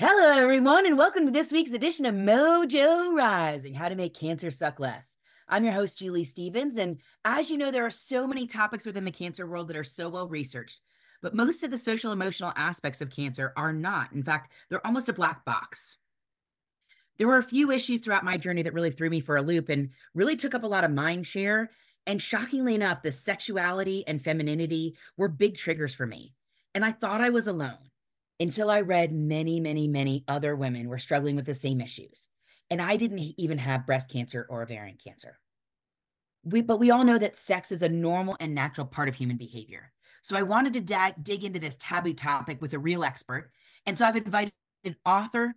Hello, everyone, and welcome to this week's edition of Mojo Rising How to Make Cancer Suck Less. I'm your host, Julie Stevens. And as you know, there are so many topics within the cancer world that are so well researched, but most of the social emotional aspects of cancer are not. In fact, they're almost a black box. There were a few issues throughout my journey that really threw me for a loop and really took up a lot of mind share. And shockingly enough, the sexuality and femininity were big triggers for me. And I thought I was alone until I read many, many, many other women were struggling with the same issues. And I didn't even have breast cancer or ovarian cancer. We, but we all know that sex is a normal and natural part of human behavior. So I wanted to da- dig into this taboo topic with a real expert. And so I've invited an author,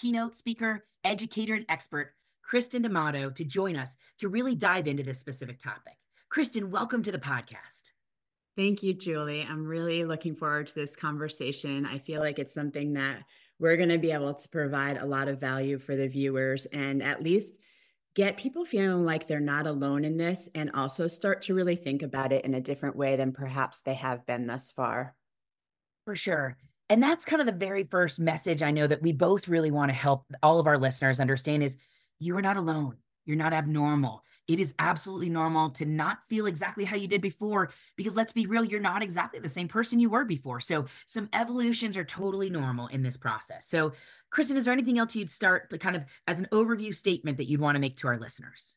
keynote speaker, educator, and expert, Kristen D'Amato, to join us to really dive into this specific topic. Kristen, welcome to the podcast. Thank you, Julie. I'm really looking forward to this conversation. I feel like it's something that we're going to be able to provide a lot of value for the viewers and at least get people feeling like they're not alone in this and also start to really think about it in a different way than perhaps they have been thus far. For sure. And that's kind of the very first message I know that we both really want to help all of our listeners understand is you are not alone. You're not abnormal. It is absolutely normal to not feel exactly how you did before because let's be real, you're not exactly the same person you were before. So some evolutions are totally normal in this process. So, Kristen, is there anything else you'd start to kind of as an overview statement that you'd want to make to our listeners?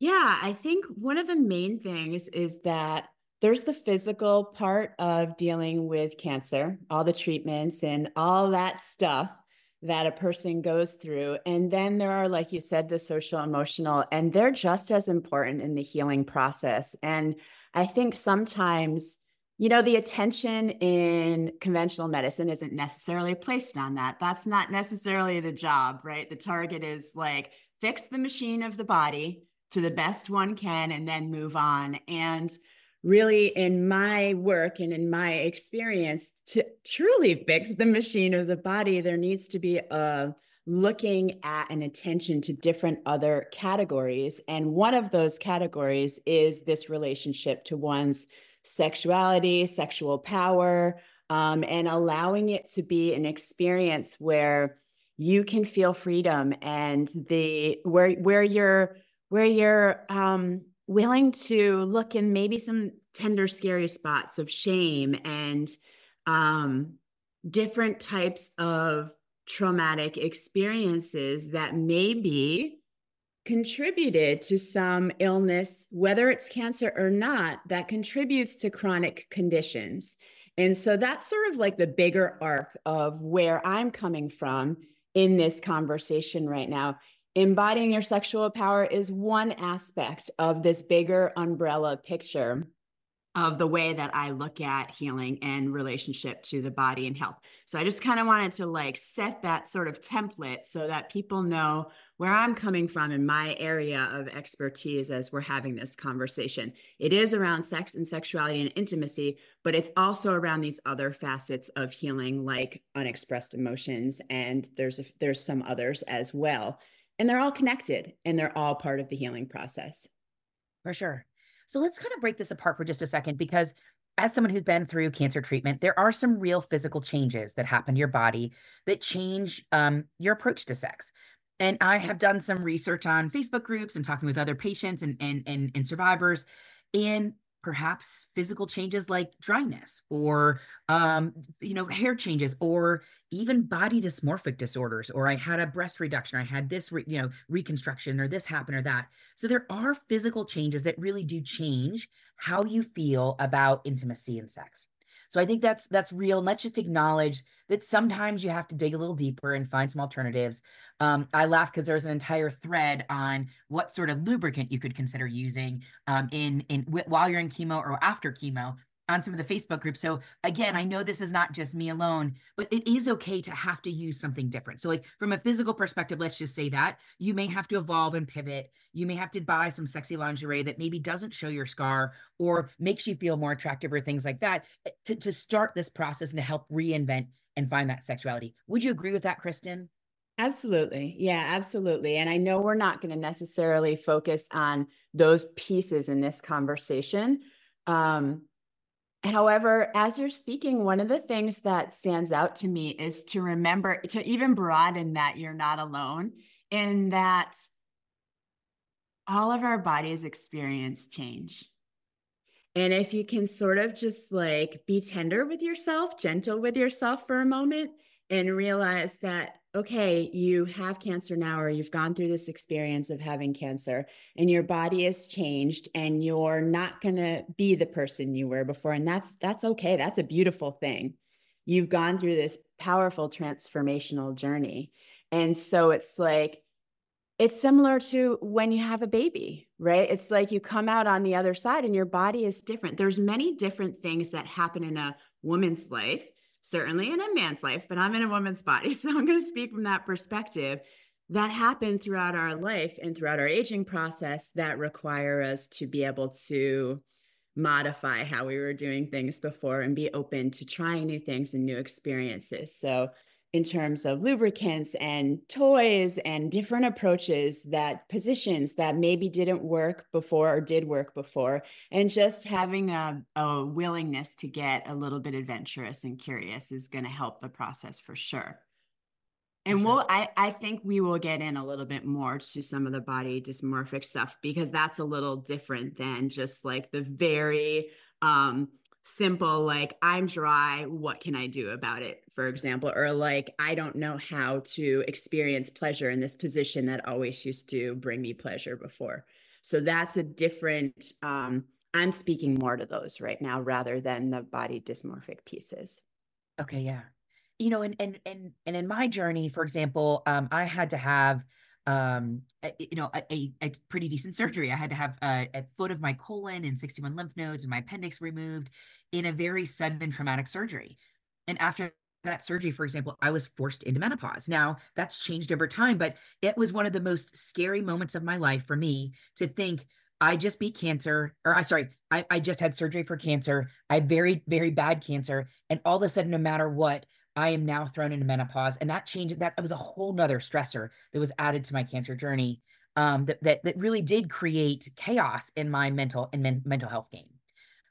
Yeah, I think one of the main things is that there's the physical part of dealing with cancer, all the treatments and all that stuff that a person goes through. And then there are, like you said, the social emotional, and they're just as important in the healing process. And I think sometimes, you know, the attention in conventional medicine isn't necessarily placed on that. That's not necessarily the job, right? The target is like fix the machine of the body to the best one can and then move on. And really in my work and in my experience to truly fix the machine of the body there needs to be a looking at and attention to different other categories. And one of those categories is this relationship to one's sexuality sexual power um, and allowing it to be an experience where you can feel freedom and the where where you're where you're um, willing to look in maybe some tender, scary spots of shame and um, different types of traumatic experiences that maybe contributed to some illness, whether it's cancer or not, that contributes to chronic conditions. And so that's sort of like the bigger arc of where I'm coming from in this conversation right now embodying your sexual power is one aspect of this bigger umbrella picture of the way that I look at healing and relationship to the body and health. So I just kind of wanted to like set that sort of template so that people know where I'm coming from in my area of expertise as we're having this conversation. It is around sex and sexuality and intimacy, but it's also around these other facets of healing like unexpressed emotions and there's a, there's some others as well and they're all connected and they're all part of the healing process. For sure. So let's kind of break this apart for just a second because as someone who's been through cancer treatment, there are some real physical changes that happen to your body that change um, your approach to sex. And I have done some research on Facebook groups and talking with other patients and and and, and survivors. And perhaps physical changes like dryness or um, you know hair changes or even body dysmorphic disorders or i had a breast reduction or i had this re- you know reconstruction or this happened or that. So there are physical changes that really do change how you feel about intimacy and sex so I think that's that's real. And let's just acknowledge that sometimes you have to dig a little deeper and find some alternatives. Um, I laugh because there's an entire thread on what sort of lubricant you could consider using um, in in while you're in chemo or after chemo on some of the Facebook groups. So again, I know this is not just me alone, but it is okay to have to use something different. So like from a physical perspective, let's just say that you may have to evolve and pivot. You may have to buy some sexy lingerie that maybe doesn't show your scar or makes you feel more attractive or things like that eh, to, to start this process and to help reinvent and find that sexuality. Would you agree with that, Kristen? Absolutely. Yeah, absolutely. And I know we're not going to necessarily focus on those pieces in this conversation. Um, However, as you're speaking, one of the things that stands out to me is to remember to even broaden that you're not alone in that all of our bodies experience change. And if you can sort of just like be tender with yourself, gentle with yourself for a moment, and realize that, okay, you have cancer now, or you've gone through this experience of having cancer, and your body has changed, and you're not going to be the person you were before. And that's that's okay. That's a beautiful thing. You've gone through this powerful transformational journey. And so it's like, it's similar to when you have a baby right it's like you come out on the other side and your body is different there's many different things that happen in a woman's life certainly in a man's life but i'm in a woman's body so i'm going to speak from that perspective. That happen throughout our life and throughout our aging process that require us to be able to modify how we were doing things before and be open to trying new things and new experiences. So in terms of lubricants and toys and different approaches that positions that maybe didn't work before or did work before and just having a, a willingness to get a little bit adventurous and curious is going to help the process for sure and sure. we'll I, I think we will get in a little bit more to some of the body dysmorphic stuff because that's a little different than just like the very um simple like i'm dry what can i do about it? for example or like i don't know how to experience pleasure in this position that always used to bring me pleasure before. So that's a different um i'm speaking more to those right now rather than the body dysmorphic pieces. Okay yeah. You know and and and and in my journey for example um i had to have um you know a, a, pretty decent surgery i had to have a, a, foot of my colon and 61 lymph nodes and my appendix removed in a very sudden and traumatic surgery and after that surgery for example i was forced into menopause now that's changed over time but it was one of the most scary moments of my life for me to think I just beat cancer, or I sorry, I, I just had surgery for cancer. I had very, very bad cancer. And all of a sudden, no matter what, I am now thrown into menopause. And that changed that was a whole nother stressor that was added to my cancer journey. Um, that, that that really did create chaos in my mental and men, mental health game.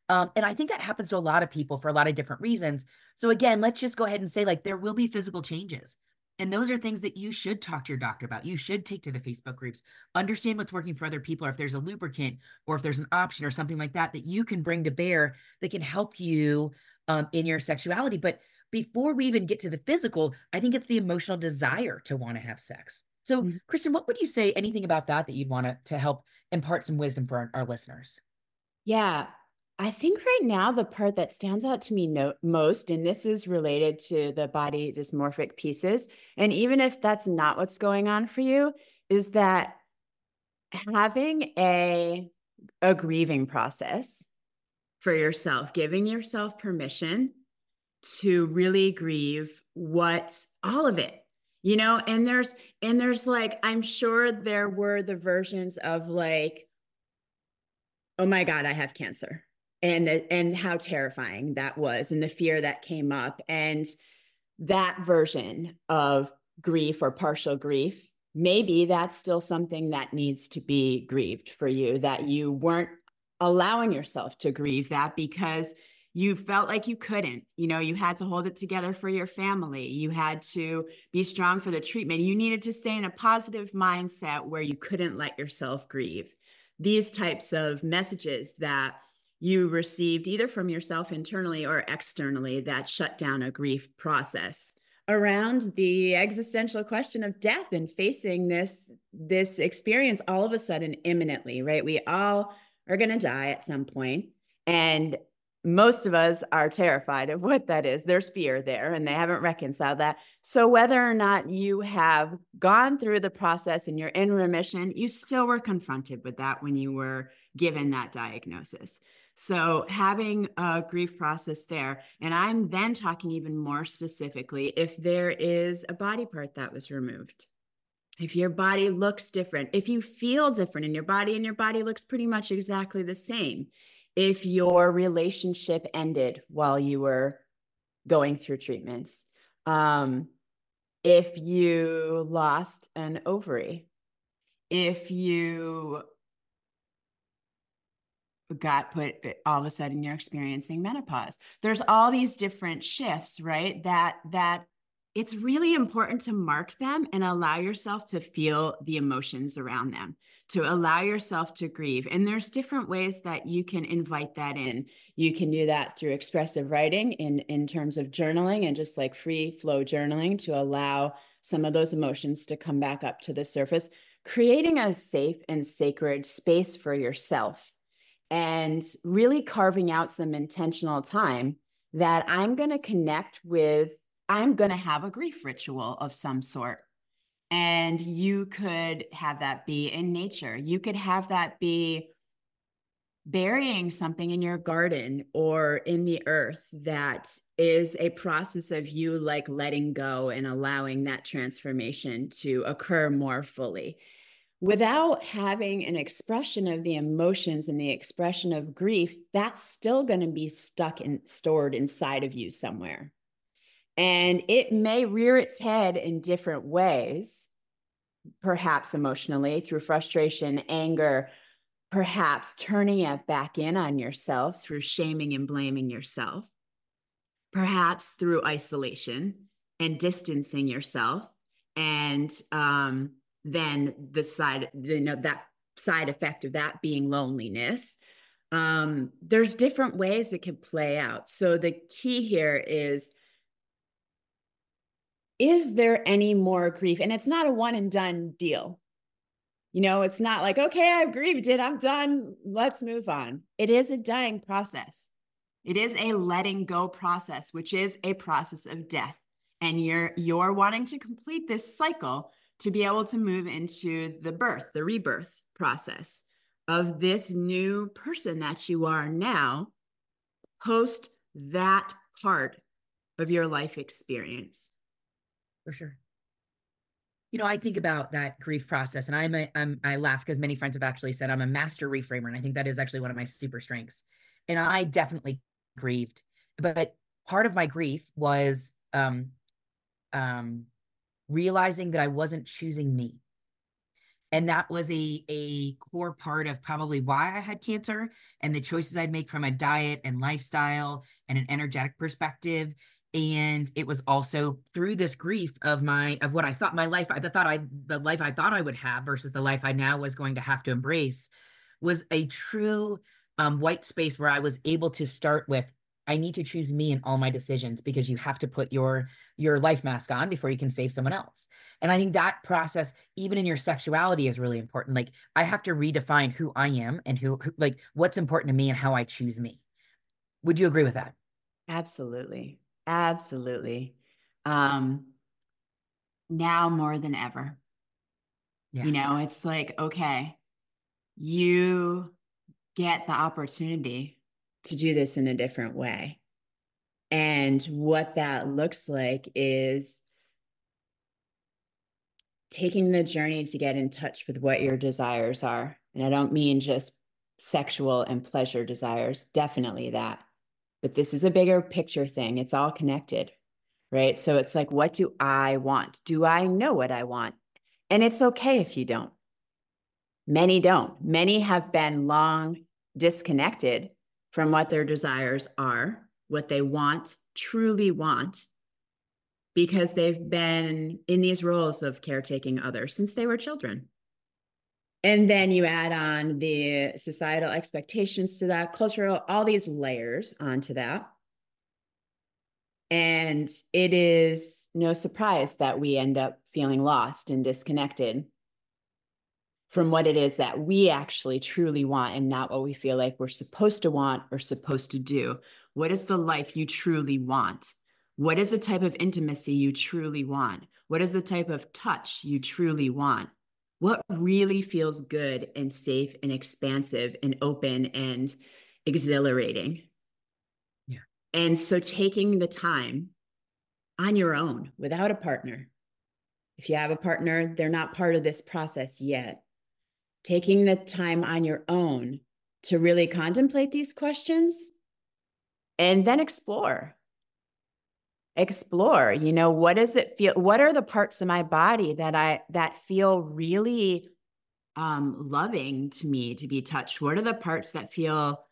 Um, and I think that happens to a lot of people for a lot of different reasons. So again, let's just go ahead and say like there will be physical changes. And those are things that you should talk to your doctor about. You should take to the Facebook groups, understand what's working for other people, or if there's a lubricant or if there's an option or something like that that you can bring to bear that can help you um, in your sexuality. But before we even get to the physical, I think it's the emotional desire to want to have sex. So, mm-hmm. Kristen, what would you say anything about that that you'd want to, to help impart some wisdom for our, our listeners? Yeah, I think right now the part that stands out to me no, most, and this is related to the body dysmorphic pieces, and even if that's not what's going on for you, is that having a a grieving process for yourself, giving yourself permission to really grieve what all of it you know? And there's and there's like i'm sure there were the versions of like oh my god i have cancer and the, and how terrifying that was and the fear that came up and that version of grief or partial grief maybe that's still something that needs to be grieved for you that you weren't allowing yourself to grieve that because you felt like you couldn't you know you had to hold it together for your family you had to be strong for the treatment you needed to stay in a positive mindset where you couldn't let yourself grieve. These types of messages that you received either from yourself internally or externally that shut down a grief process around the existential question of death and facing this this experience all of a sudden imminently right? We all are going to die at some point and most of us are terrified of what that is. There's fear there, and they haven't reconciled that. So, whether or not you have gone through the process and you're in remission, you still were confronted with that when you were given that diagnosis. So, having a grief process there, and I'm then talking even more specifically if there is a body part that was removed. If your body looks different, if you feel different in your body and your body looks pretty much exactly the same, if your relationship ended while you were going through treatments, um, if you lost an ovary, if you got put all of a sudden you're experiencing menopause. There's all these different shifts right that that it's really important to mark them and allow yourself to feel the emotions around them to allow yourself to grieve and there's different ways that you can invite that in you can do that through expressive writing in in terms of journaling and just like free flow journaling to allow some of those emotions to come back up to the surface creating a safe and sacred space for yourself and really carving out some intentional time that I'm going to connect with, I'm going to have a grief ritual of some sort. And you could have that be in nature. You could have that be burying something in your garden or in the earth that is a process of you like letting go and allowing that transformation to occur more fully without having an expression of the emotions and the expression of grief, that's still going to be stuck and stored inside of you somewhere. And it may rear its head in different ways, perhaps emotionally through frustration, anger, perhaps turning it back in on yourself through shaming and blaming yourself, perhaps through isolation and distancing yourself. And um, then the side you know that side effect of that being loneliness. Um, there's different ways that can play out. So the key here is is there any more grief? And it's not a one and done deal. You know it's not like okay i've grieved it i'm done let's move on. It is a dying process. It is a letting go process which is a process of death. And you're you're wanting to complete this cycle to be able to move into the birth, the rebirth process of this new person that you are now post that part of your life experience. For sure. You know, I think about that grief process and I'm a, I'm, I laugh because many friends have actually said I'm a master reframer. And I think that is actually one of my super strengths. And I definitely grieved, but part of my grief was, um, um, realizing that I wasn't choosing me. And that was a, a core part of probably why I had cancer and the choices I'd make from a diet and lifestyle and an energetic perspective. And it was also through this grief of my of what I thought my life, I thought I the life I thought I would have versus the life I now was going to have to embrace was a true um, white space where I was able to start with I need to choose me in all my decisions because you have to put your your life mask on before you can save someone else. And I think that process even in your sexuality is really important. Like I have to redefine who I am and who, who like what's important to me and how I choose me. Would you agree with that? Absolutely. Absolutely. Um now more than ever. Yeah. You know, it's like okay, you get the opportunity to do this in a different way. And what that looks like is taking the journey to get in touch with what your desires are. And I don't mean just sexual and pleasure desires, definitely that. But this is a bigger picture thing. It's all connected, right? So it's like, what do I want? Do I know what I want? And it's okay if you don't. Many don't. Many have been long disconnected from what their desires are, what they want, truly want, because they've been in these roles of caretaking others since they were children. And then you add on the societal expectations to that, cultural, all these layers onto that. And it is no surprise that we end up feeling lost and disconnected from what it is that we actually truly want and not what we feel like we're supposed to want or supposed to do. What is the life you truly want? What is the type of intimacy you truly want? What is the type of touch you truly want? What really feels good and safe and expansive and open and exhilarating? Yeah. And so taking the time on your own without a partner. If you have a partner, they're not part of this process yet taking the time on your own to really contemplate these questions and then explore explore you know what does it feel what are the parts of my body that i that feel really um, loving to me to be touched? What are the parts that feel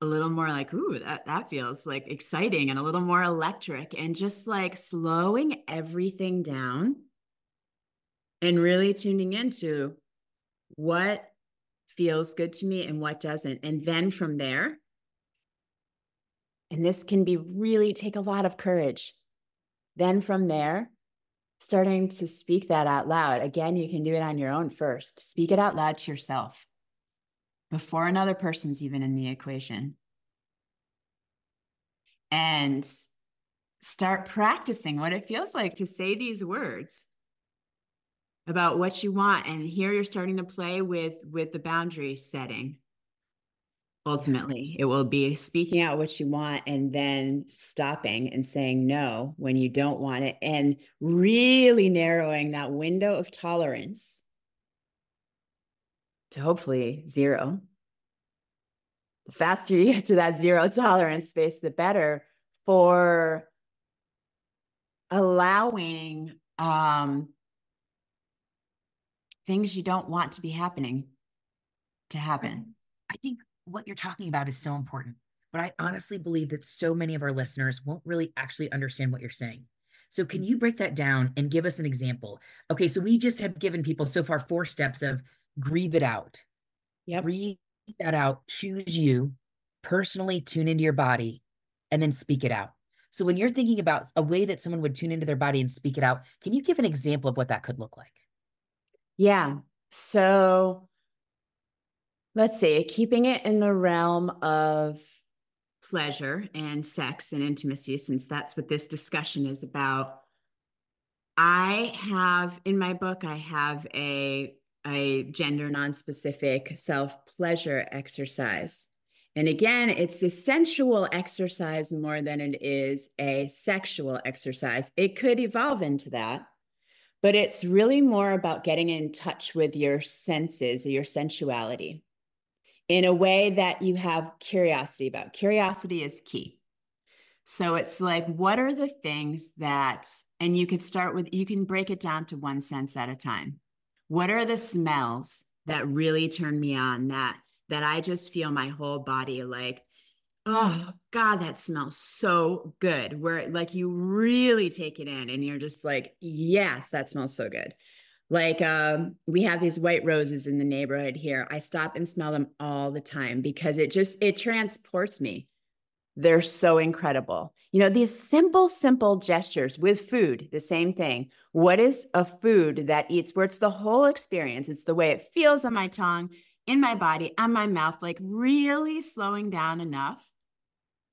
a little more like, ooh, that, that feels like exciting and a little more electric and just like slowing everything down and really tuning into what feels good to me and what doesn't. And then from there, and this can be really take a lot of courage. Then from there, starting to speak that out loud. Again, you can do it on your own first. Speak it out loud to yourself before another person's even in the equation. And start practicing what it feels like to say these words about what you want and here you're starting to play with with the boundary setting ultimately it will be speaking out what you want and then stopping and saying no when you don't want it and really narrowing that window of tolerance to hopefully zero. The faster you get to that zero tolerance space the better for allowing um, things you don't want to be happening to happen. I think what you're talking about is so important. But I honestly believe that so many of our listeners won't really actually understand what you're saying. So, can you break that down and give us an example? Okay, so we just have given people so far four steps of grieve it out. Yeah. Breathe that out, choose you, personally tune into your body, and then speak it out. So, when you're thinking about a way that someone would tune into their body and speak it out, can you give an example of what that could look like? Yeah. So, let's see, keeping it in the realm of pleasure and sex and intimacy, since that's what this discussion is about. I have in my book, I have a, a gender non-specific self-pleasure exercise. And again, it's a sensual exercise more than it is a sexual exercise. It could evolve into that, but it's really more about getting in touch with your senses, your sensuality in a way that you have curiosity about. Curiosity is key. So it's like, what are the things that, and you could start with, you can break it down to one sense at a time. What are the smells that really turn me on that, that I just feel my whole body like, oh God, that smells so good. Where like you really take it in and you're just like, yes, that smells so good. Like um, we have these white roses in the neighborhood here. I stop and smell them all the time because it just it transports me. They're so incredible. You know, these simple, simple gestures with food, the same thing. What is a food that eats where it's the whole experience? It's the way it feels on my tongue, in my body, on my mouth, like really slowing down enough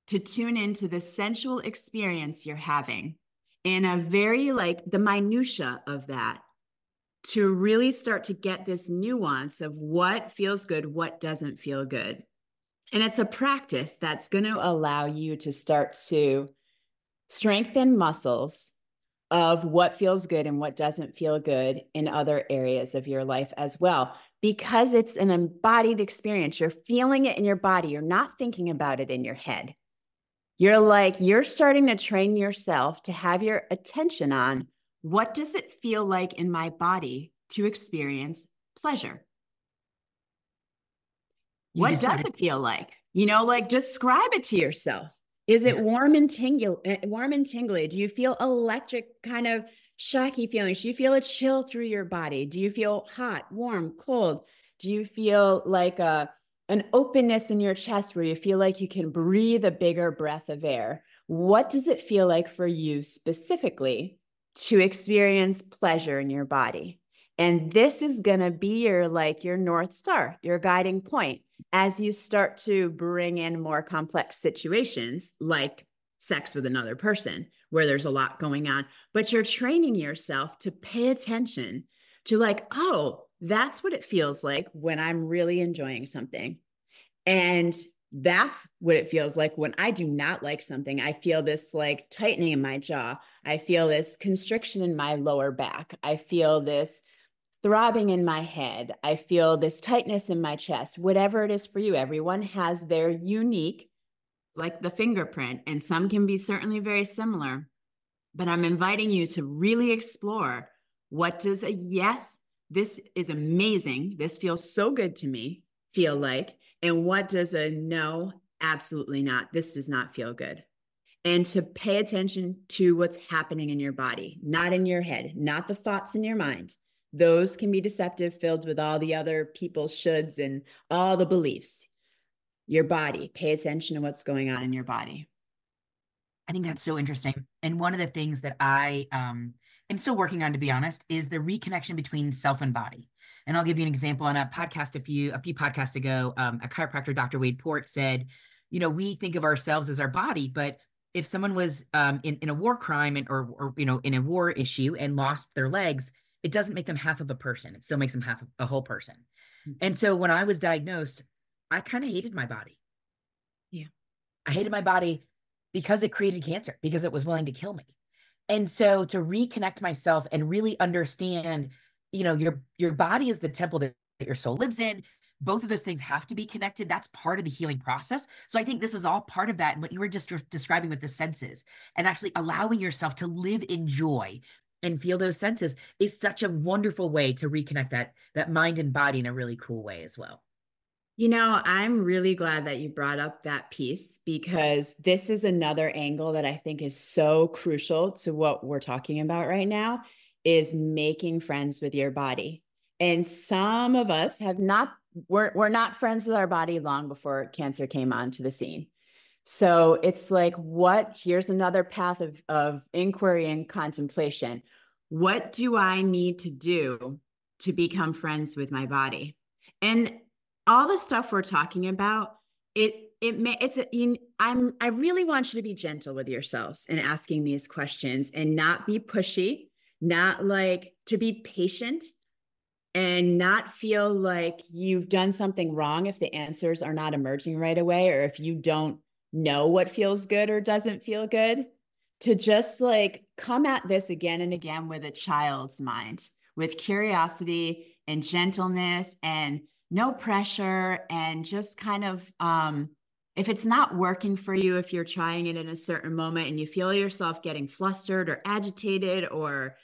to tune into the sensual experience you're having in a very like the minutia of that to really start to get this nuance of what feels good, what doesn't feel good. And it's a practice that's going to allow you to start to strengthen muscles of what feels good and what doesn't feel good in other areas of your life as well. Because it's an embodied experience, you're feeling it in your body, you're not thinking about it in your head. You're like, you're starting to train yourself to have your attention on what does it feel like in my body to experience pleasure? You what does it feel like? You know, like describe it to yourself. Is it warm and tingly? Eh, warm and tingly? Do you feel electric kind of shocky feelings? Do you feel a chill through your body? Do you feel hot, warm, cold? Do you feel like a an openness in your chest where you feel like you can breathe a bigger breath of air? What does it feel like for you specifically to experience pleasure in your body. And this is going to be your like your north star, your guiding point as you start to bring in more complex situations like sex with another person where there's a lot going on, but you're training yourself to pay attention to like, oh, that's what it feels like when I'm really enjoying something. And that's what it feels like when I do not like something. I feel this like tightening in my jaw. I feel this constriction in my lower back. I feel this throbbing in my head. I feel this tightness in my chest. Whatever it is for you, everyone has their unique, like the fingerprint, and some can be certainly very similar. But I'm inviting you to really explore what does a yes this is amazing. This feels so good to me, feel like. And what does a no, absolutely not. This does not feel good. And to pay attention to what's happening in your body, not in your head, not the thoughts in your mind. Those can be deceptive, filled with all the other people's shoulds and all the beliefs. Your body, pay attention to what's going on in your body. I think that's so interesting. And one of the things that I um, am still working on, to be honest, is the reconnection between self and body. And I'll give you an example on a podcast a few a few podcasts ago. Um, a chiropractor, Dr. Wade Port, said, you know, we think of ourselves as our body, but if someone was um, in in a war crime and or or you know in a war issue and lost their legs, it doesn't make them half of a person. It still makes them half of a whole person. Mm-hmm. And so when I was diagnosed, I kind of hated my body. Yeah, I hated my body because it created cancer because it was willing to kill me. And so to reconnect myself and really understand, you know, your your body is the temple that your soul lives in. Both of those things have to be connected. That's part of the healing process. So I think this is all part of that. And what you were just describing with the senses and actually allowing yourself to live in joy and feel those senses is such a wonderful way to reconnect that that mind and body in a really cool way as well. You know, I'm really glad that you brought up that piece because this is another angle that I think is so crucial to what we're talking about right now is making friends with your body. And some of us have not we're we're not friends with our body long before cancer came onto the scene. So it's like what here's another path of of inquiry and contemplation. What do I need to do to become friends with my body? And all the stuff we're talking about, it it may it's a, you, I'm I really want you to be gentle with yourselves in asking these questions and not be pushy, not like to be patient and not feel like you've done something wrong if the answers are not emerging right away or if you don't know what feels good or doesn't feel good to just like come at this again and again with a child's mind with curiosity and gentleness and no pressure and just kind of um, if it's not working for you if you're trying it in a certain moment and you feel yourself getting flustered or agitated or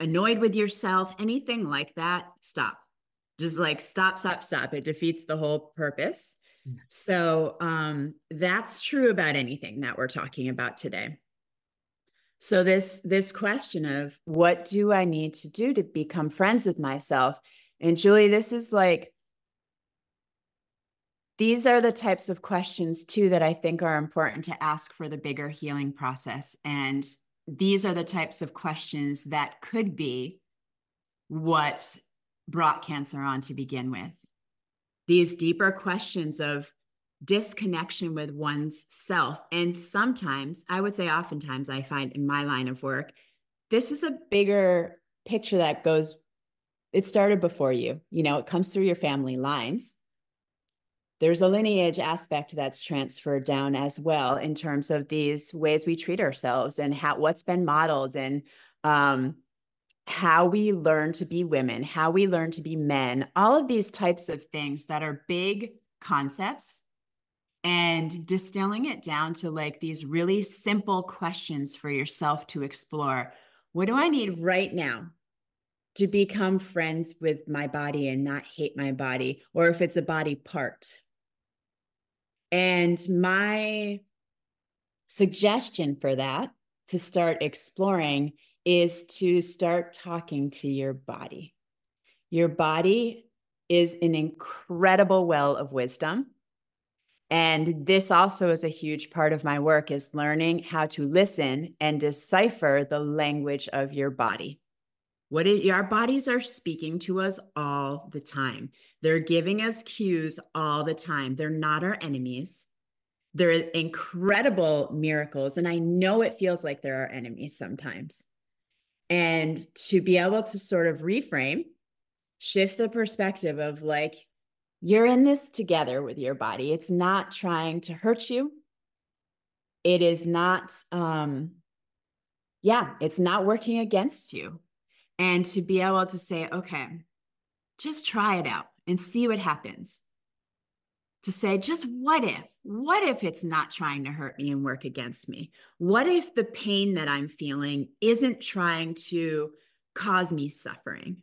annoyed with yourself anything like that stop. Just like stop stop stop. It defeats the whole purpose. Mm. so um, that's true about anything that we're talking about today. So this this question of what do i need to do to become friends with myself? And julie this is like these are the types of questions too that I think are important to ask for the bigger healing process. And these are the types of questions that could be what brought cancer on to begin with. These deeper questions of disconnection with one's self. And sometimes, I would say oftentimes, I find in my line of work, this is a bigger picture that goes, it started before you. You know, it comes through your family lines there's a lineage aspect that's transferred down as well in terms of these ways we treat ourselves and how what's been modeled and um, how we learn to be women, how we learn to be men, all of these types of things that are big concepts and distilling it down to like these really simple questions for yourself to explore. What do I need right now to become friends with my body and not hate my body? Or if it's a body part, and my suggestion for that to start exploring is to start talking to your body. Your body is an incredible well of wisdom. And this also is a huge part of my work is learning how to listen and decipher the language of your body. What it, our bodies are speaking to us all the time. They're giving us cues all the time. They're not our enemies. They're incredible miracles. And I know it feels like they're our enemies sometimes. And to be able to sort of reframe, shift the perspective of like, you're in this together with your body. It's not trying to hurt you. It is not, um, yeah, it's not working against you and to be able to say, okay, just try it out and see what happens. To say, just what if? What if it's not trying to hurt me and work against me? What if the pain that I'm feeling isn't trying to cause me suffering?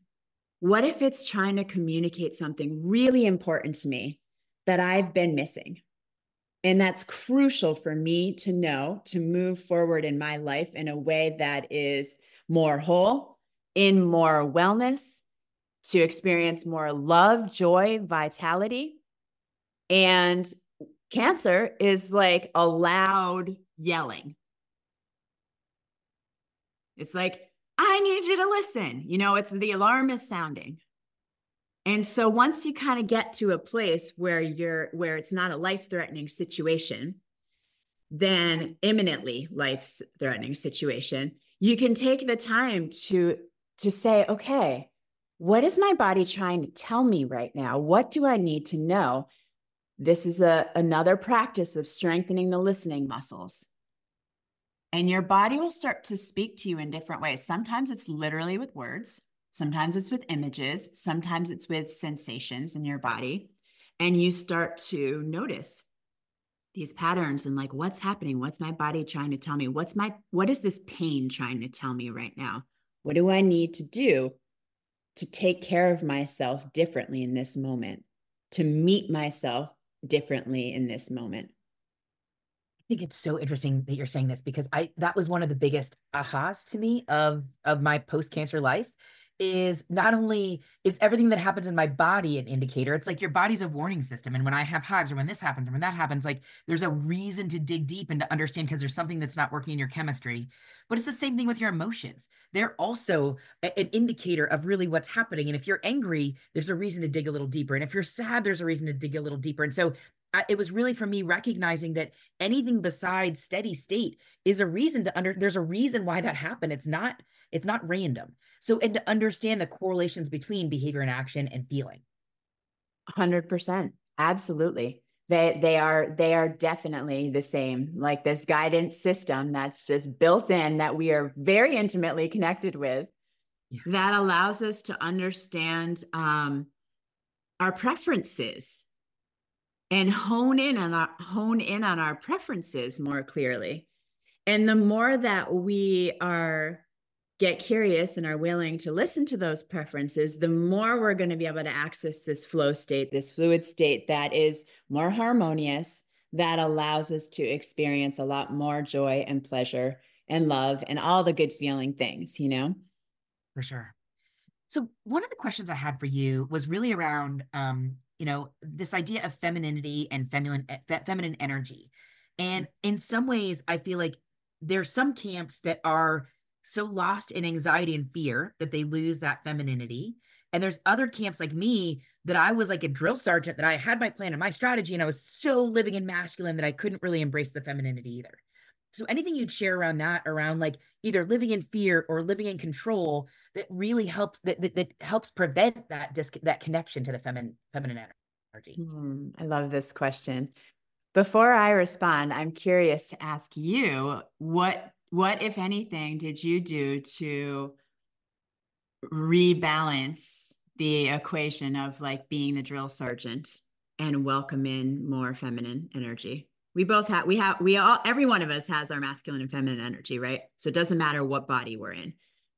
what if it's trying to communicate something really important to me that I've been missing? And that's crucial for me to know to move forward in my life in a way that is more whole, in more wellness, to experience more love, joy, vitality. And cancer is like a loud yelling. It's like, I need you to listen. You know, it's the alarm is sounding. And so once you kind of get to a place where you're where it's not a life-threatening situation, then imminently life-threatening situation, you can take the time to to say, okay, what is my body trying to tell me right now? What do I need to know? This is a another practice of strengthening the listening muscles. And your body will start to speak to you in different ways. Sometimes it's literally with words, sometimes it's with images, sometimes it's with sensations in your body. And you start to notice these patterns and like what's happening what's my body trying to tell me what's my what is this pain trying to tell me right now what do i need to do to take care of myself differently in this moment to meet myself differently in this moment? I think it's so interesting that you're saying this because I that was one of the biggest ahas to me of of my post cancer life is not only is everything that happens in my body an indicator it's like your body's a warning system and when i have hives or when this happens or when that happens like there's a reason to dig deep and to understand because there's something that's not working in your chemistry. But it's the same thing with your emotions. They're also a, an indicator of really what's happening and if you're angry there's a reason to dig a little deeper and if you're sad there's a reason to dig a little deeper and so I, it was really for me recognizing that anything besides steady state is a reason to under there's a reason why that happened. It's not it's not random. So and to understand the correlations between behavior and action and feeling. 100% absolutely. They they are they are definitely the same. Like this guidance system that's just built in that we are very intimately connected with yeah. that allows us to understand um our preferences and hone in on our hone in on our preferences more clearly. And the more that we are get curious and are willing to listen to those preferences the more we're going to be able to access this flow state this fluid state that is more harmonious that allows us to experience a lot more joy and pleasure and love and all the good feeling things you know? For sure. So one of the questions i had for you was really around um, you know this idea of femininity and feminine fe- feminine energy. And in some ways i feel like there's some camps that are so lost in anxiety and fear that they lose that femininity and there's other camps like me that I was like a drill sergeant that I had my plan and my strategy and I was so living in masculine that I couldn't really embrace the femininity either. So anything you'd share around that, around like either living in fear or living in control, that really helps that that, that helps prevent that disc that connection to the feminine feminine energy. Hmm, I love this question. Before I respond, I'm curious to ask you what what if anything did you do to rebalance the equation of like being the drill sergeant and welcome in more feminine energy? we both have we have we all every one of us has our masculine and feminine energy right? So it doesn't matter what body we're in.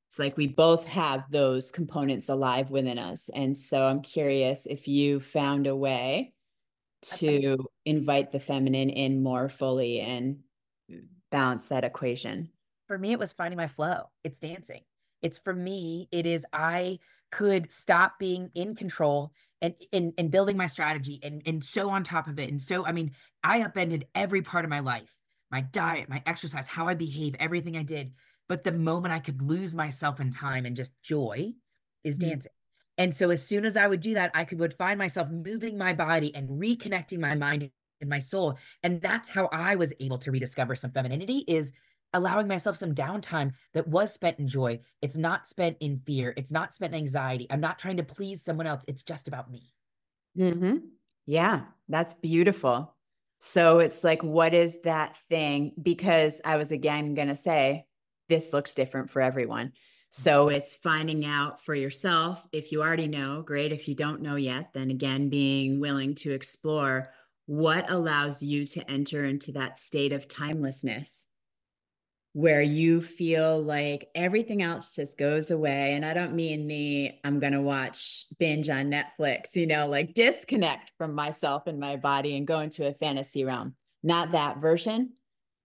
It's like we both have those components alive within us. And so i'm curious if you found a way to invite the feminine in more fully and balance that equation. For me it was finding my flow. It's dancing. It's for me it is i could stop being in control and and, and building my strategy and and so on top of it. And so i mean i upended every part of my life my diet my exercise how i behave everything i did. But the moment i could lose myself in time and just joy is mm-hmm. dancing. And so as soon as i would do that i could would find myself moving my body and reconnecting my mind and my soul and that's how i was able to rediscover some femininity is allowing myself some downtime that was spent in joy. It's not spent in fear. It's not spent in anxiety. I'm not trying to please someone else. It's just about me. Mm-hmm. Yeah, that's beautiful. So it's like, what is that thing? Because I was again going to say, this looks different for everyone. So it's finding out for yourself. If you already know, great. If you don't know yet, then again, being willing to explore what allows you to enter into that state of timelessness where you feel like everything else just goes away. And I don't mean the I'm going to watch binge on Netflix, you know, like disconnect from myself and my body and go into a fantasy realm. Not that version,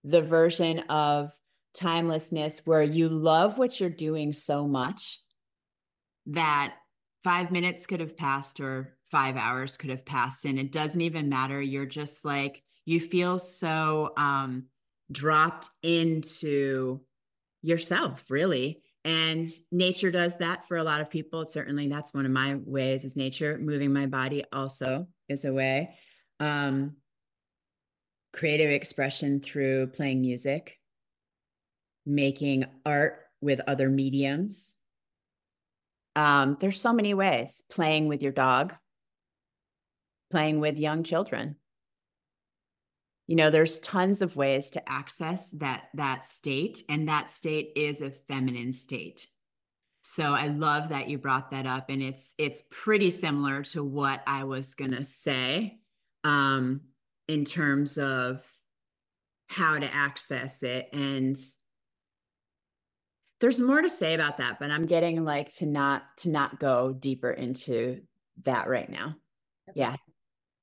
the version of timelessness where you love what you're doing so much that five minutes could have passed or five hours could have passed and it doesn't even matter. You're just like, you feel so, um, dropped into yourself really. And nature does that for a lot of people. Certainly that's one of my ways is nature. Moving my body also is a way. Um, creative expression through playing music. Making art with other mediums. Um, there's so many ways. Playing with your dog playing with young children. You know there's tons of ways to access that that state and that state is a feminine state. So i love that you brought that up and it's it's pretty similar to what i was going to say um in terms of how to access it and there's more to say about that but i'm getting like to not to not go deeper into that right now. Yeah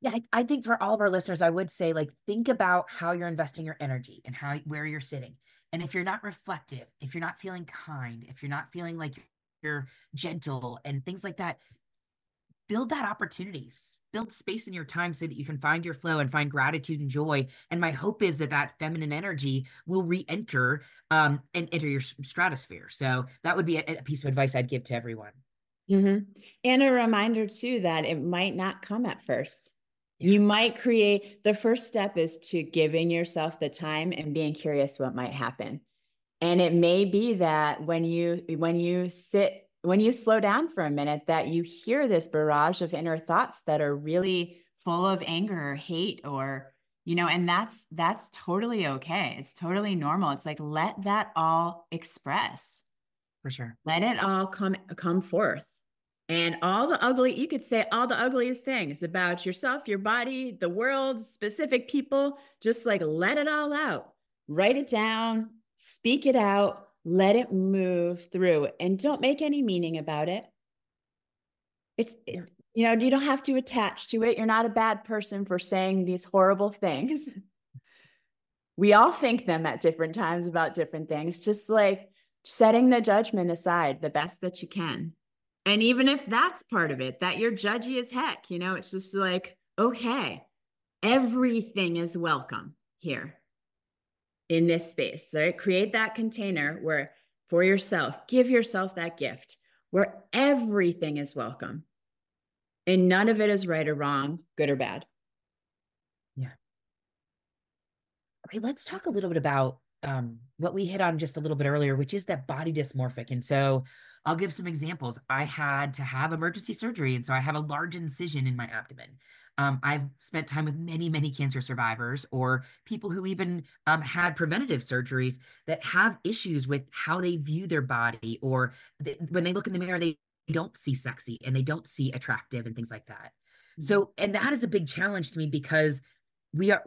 yeah, I, I think for all of our listeners, I would say like think about how you're investing your energy and how where you're sitting. And if you're not reflective, if you're not feeling kind, if you're not feeling like you're gentle and things like that, build that opportunities build space in your time so that you can find your flow and find gratitude and joy. And my hope is that that feminine energy will re-enter um, and enter your stratosphere. So that would be a, a piece of advice i'd give to everyone. Mm-hmm. and a reminder too that it might not come at first you might create the first step is to giving yourself the time and being curious what might happen. And it may be that when you when you sit when you slow down for a minute that you hear this barrage of inner thoughts that are really full of anger or hate or you know and that's that's totally okay. It's totally normal. It's like let that all express. For sure. Let it all come come forth and all the ugly you could say all the ugliest things about yourself your body the world specific people. Just like let it all out. Write it down speak it out let it move through and don't make any meaning about it. It's you know you don't have to attach to it. You're not a bad person for saying these horrible things. We all think them at different times about different things just like setting the judgment aside the best that you can and even if that's part of it, that you're judgy as heck, you know, it's just like, okay, everything is welcome here in this space. Right? create that container where for yourself, give yourself that gift where everything is welcome and none of it is right or wrong, good or bad. Yeah. Okay, let's talk a little bit about um, what we hit on just a little bit earlier, which is that body dysmorphic. And so I'll give some examples. I had to have emergency surgery, and so I have a large incision in my abdomen. Um, I've spent time with many, many cancer survivors or people who even um, had preventative surgeries that have issues with how they view their body, or they, when they look in the mirror, they don't see sexy and they don't see attractive and things like that. Mm-hmm. So, and that is a big challenge to me because we are,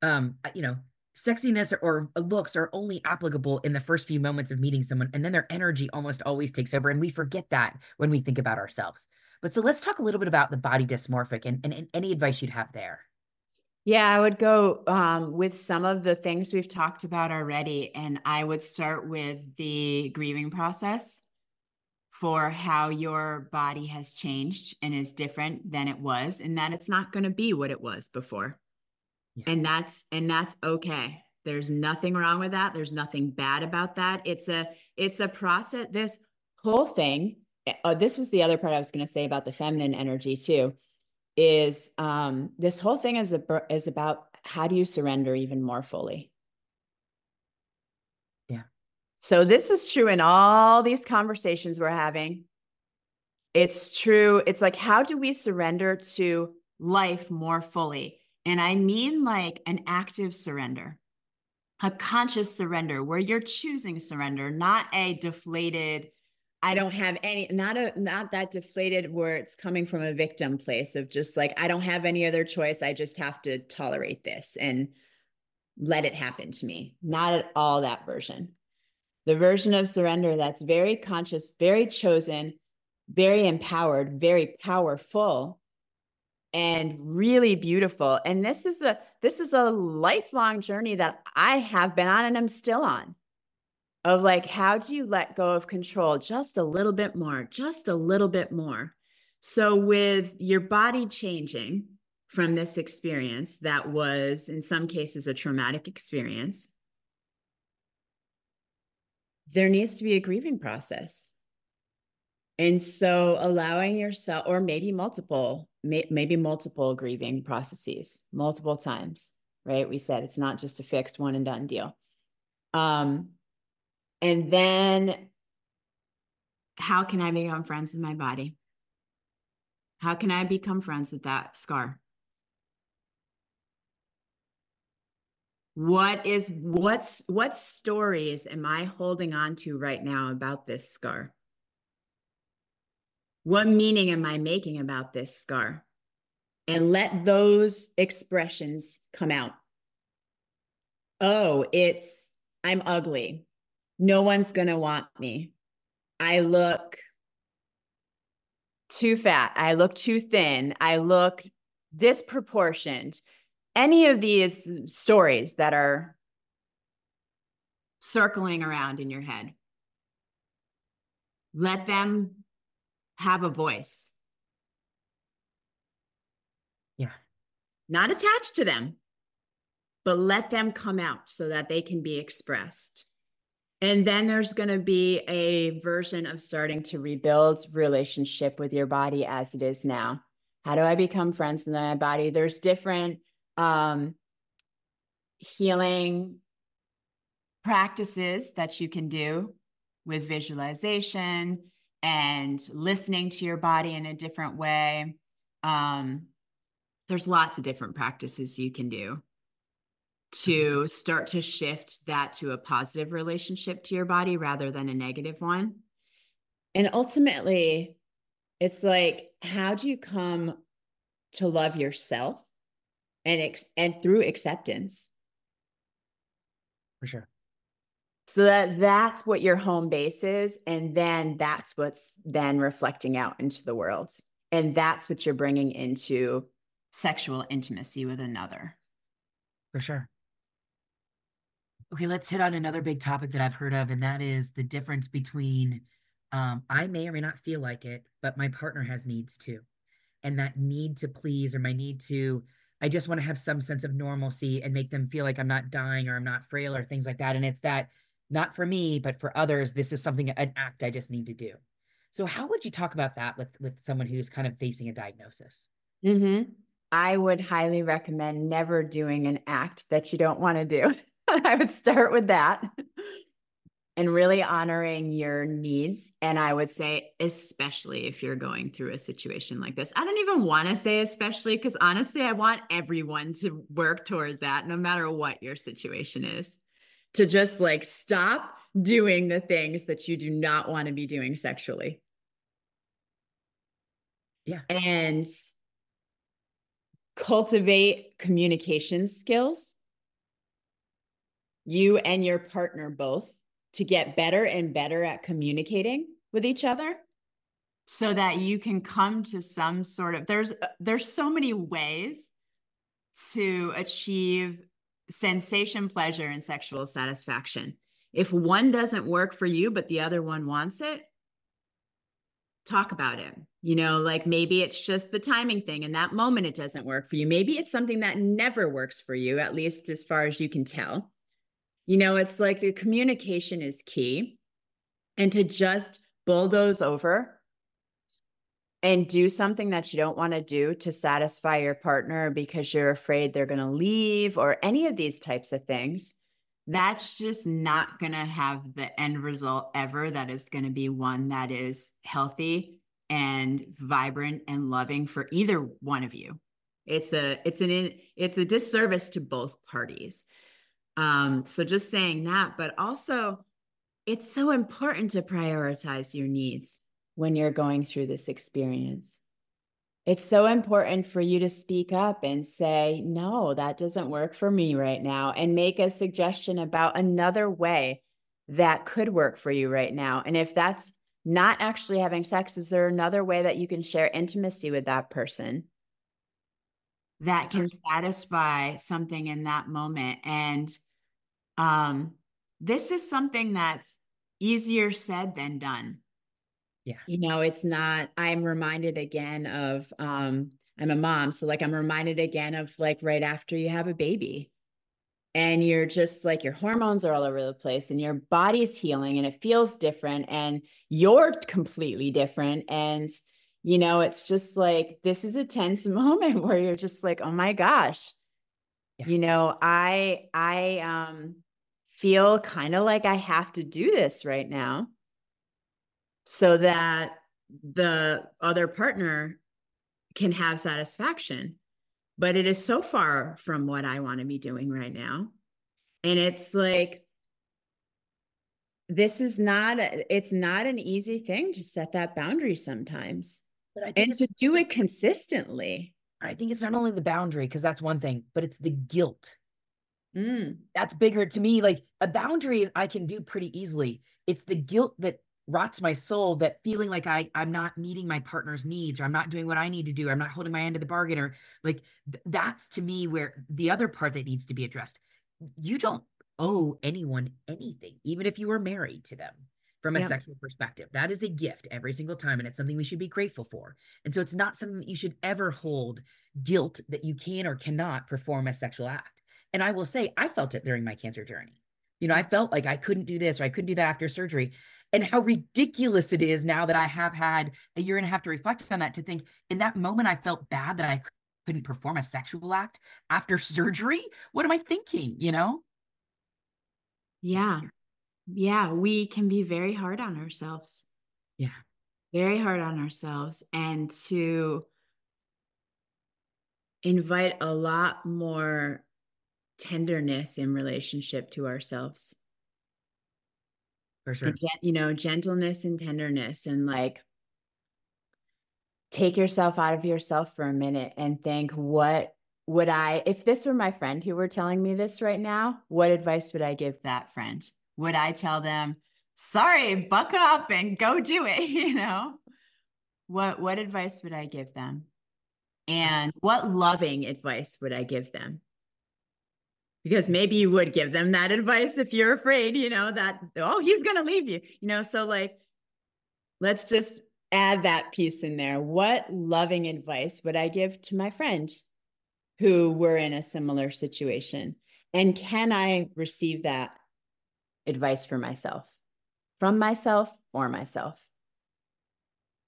um, you know, sexiness or, or, looks are only applicable in the first few moments of meeting someone and then their energy almost always takes over and we forget that when we think about ourselves. But so let's talk a little bit about the body dysmorphic and, and, and any advice you'd have there. Yeah i would go um, with some of the things we've talked about already and i would start with the grieving process for how your body has changed and is different than it was and that it's not going to be what it was before yeah. And that's and that's okay. There's nothing wrong with that. There's nothing bad about that. It's a it's a process. This whole thing. Uh, this was the other part I was going to say about the feminine energy too. Is um, this whole thing is a, is about how do you surrender even more fully? Yeah. So this is true in all these conversations we're having. It's true. It's like how do we surrender to life more fully? And I mean like an active surrender, a conscious surrender where you're choosing surrender, not a deflated, I don't have any, not a, not that deflated where it's coming from a victim place of just like, I don't have any other choice. I just have to tolerate this. And let it happen to me. Not at all that version. The version of surrender that's very conscious, very chosen, very empowered, very powerful, and really beautiful. And this is a this is a lifelong journey that I have been on and I'm still on. Of like, how do you let go of control just a little bit more, just a little bit more? So, with your body changing from this experience that was, in some cases, a traumatic experience, there needs to be a grieving process. And so, allowing yourself, or maybe multiple, may, maybe multiple grieving processes, multiple times, right? We said it's not just a fixed one and done deal. Um, and then, how can I become friends with my body? How can I become friends with that scar? What is what's what stories am I holding on to right now about this scar? What meaning am I making about this scar? And let those expressions come out. Oh, it's I'm ugly. No one's going to want me. I look too fat. I look too thin. I look disproportioned. Any of these stories that are circling around in your head, let them have a voice. Yeah. Not attached to them, but let them come out so that they can be expressed. And then there's going to be a version of starting to rebuild relationship with your body as it is now. How do I become friends with my body? There's different um, healing practices that you can do with visualization and listening to your body in a different way. Um, there's lots of different practices you can do to start to shift that to a positive relationship to your body rather than a negative one. And ultimately, it's like, how do you come to love yourself and ex- and through acceptance? For sure. So that that's what your home base is, and then that's what's then reflecting out into the world, and that's what you're bringing into sexual intimacy with another. For sure. Okay, let's hit on another big topic that I've heard of, and that is the difference between um, I may or may not feel like it, but my partner has needs too. And that need to please or my need to, I just want to have some sense of normalcy and make them feel like I'm not dying or I'm not frail or things like that. And it's that not for me, but for others, this is something, an act I just need to do. So how would you talk about that with with someone who's kind of facing a diagnosis? Mm-hmm. I would highly recommend never doing an act that you don't want to do. I would start with that and really honoring your needs. And I would say, especially if you're going through a situation like this, I don't even want to say especially because honestly, I want everyone to work toward that no matter what your situation is, to just like stop doing the things that you do not want to be doing sexually. Yeah. And cultivate communication skills you and your partner both to get better and better at communicating with each other so that you can come to some sort of there's uh, there's so many ways to achieve sensation pleasure and sexual satisfaction. If one doesn't work for you but the other one wants it talk about it. You know like maybe it's just the timing thing. And that moment it doesn't work for you. Maybe it's something that never works for you at least as far as you can tell. You know, it's like the communication is key. And to just bulldoze over and do something that you don't want to do to satisfy your partner because you're afraid they're going to leave or any of these types of things, that's just not going to have the end result ever that is going to be one that is healthy and vibrant and loving for either one of you. It's a it's an it's a disservice to both parties. Um, so just saying that, but also it's so important to prioritize your needs when you're going through this experience. it's so important for you to speak up and say, no, that doesn't work for me right now, and make a suggestion about another way that could work for you right now. And if that's not actually having sex, is there another way that you can share intimacy with that person that can satisfy something in that moment? And um, this is something that's easier said than done. Yeah. You know, it's not, I'm reminded again of, um, I'm a mom. So like I'm reminded again of like right after you have a baby and you're just like your hormones are all over the place and your body's healing and it feels different and you're completely different. And, you know, it's just like this is a tense moment where you're just like, oh my gosh. Yeah. You know, I I um feel kind of like I have to do this right now so that the other partner can have satisfaction. But it is so far from what I want to be doing right now. And it's like, this is not, it's not an easy thing to set that boundary sometimes and to do it consistently. I think it's not only the boundary, because that's one thing, but it's the guilt. Mm. That's bigger to me. Like a boundary is I can do pretty easily. It's the guilt that rots my soul that feeling like I I'm not meeting my partner's needs or I'm not doing what I need to do. I'm not holding my end of the bargain or like th- that's to me where the other part that needs to be addressed. You don't owe anyone anything, even if you are married to them from a yep. sexual perspective. That is a gift every single time. And it's something we should be grateful for. And so it's not something that you should ever hold guilt that you can or cannot perform a sexual act. And I will say, I felt it during my cancer journey. You know, I felt like I couldn't do this or I couldn't do that after surgery and how ridiculous it is now that I have had a year and a half to reflect on that to think in that moment I felt bad that I couldn't perform a sexual act after surgery. What am I thinking, you know? Yeah. Yeah, we can be very hard on ourselves. Yeah. Very hard on ourselves and to invite a lot more tenderness in relationship to ourselves for sure. You know, gentleness and tenderness and like take yourself out of yourself for a minute and think, what would I, if this were my friend who were telling me this right now, what advice would I give that friend? Would I tell them, sorry, buck up and go do it? You know, what, what advice would I give them? And what loving advice would I give them? Because maybe you would give them that advice if you're afraid, you know, that, oh, he's going to leave you, you know. So, like, let's just add that piece in there. What loving advice would I give to my friends who were in a similar situation? And can I receive that advice for myself, from myself, for myself?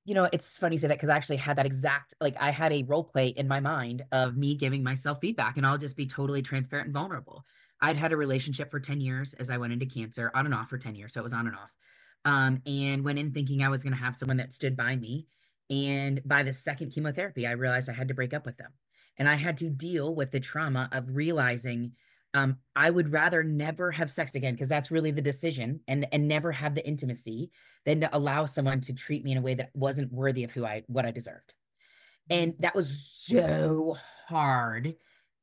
You know, it's funny you say that because I actually had that exact like I had a role play in my mind of me giving myself feedback, and I'll just be totally transparent and vulnerable. I'd had a relationship for 10 years as I went into cancer, on and off for 10 years. So it was on and off. Um, and went in thinking I was going to have someone that stood by me. And by the second chemotherapy, I realized I had to break up with them. And I had to deal with the trauma of realizing um, I would rather never have sex again because that's really the decision and and never have the intimacy than to allow someone to treat me in a way that wasn't worthy of who I what I deserved. And that was so hard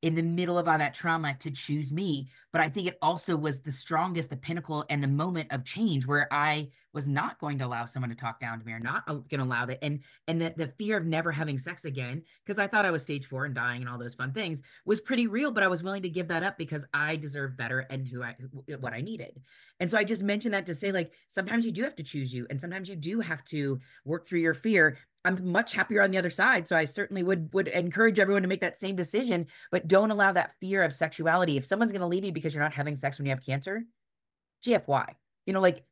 in the middle of all that trauma to choose me. But I think it also was the strongest, the pinnacle, and the moment of change where I was not going to allow someone to talk down to me or not going to allow that. And and the, the fear of never having sex again, because I thought I was stage four and dying and all those fun things was pretty real, but I was willing to give that up because I deserve better and who I what I needed. And so I just mentioned that to say, like, sometimes you do have to choose you, and sometimes you do have to work through your fear. I'm much happier on the other side. So I certainly would would encourage everyone to make that same decision, but don't allow that fear of sexuality. If someone's going to leave you because you're not having sex when you have cancer, GFY. You know, like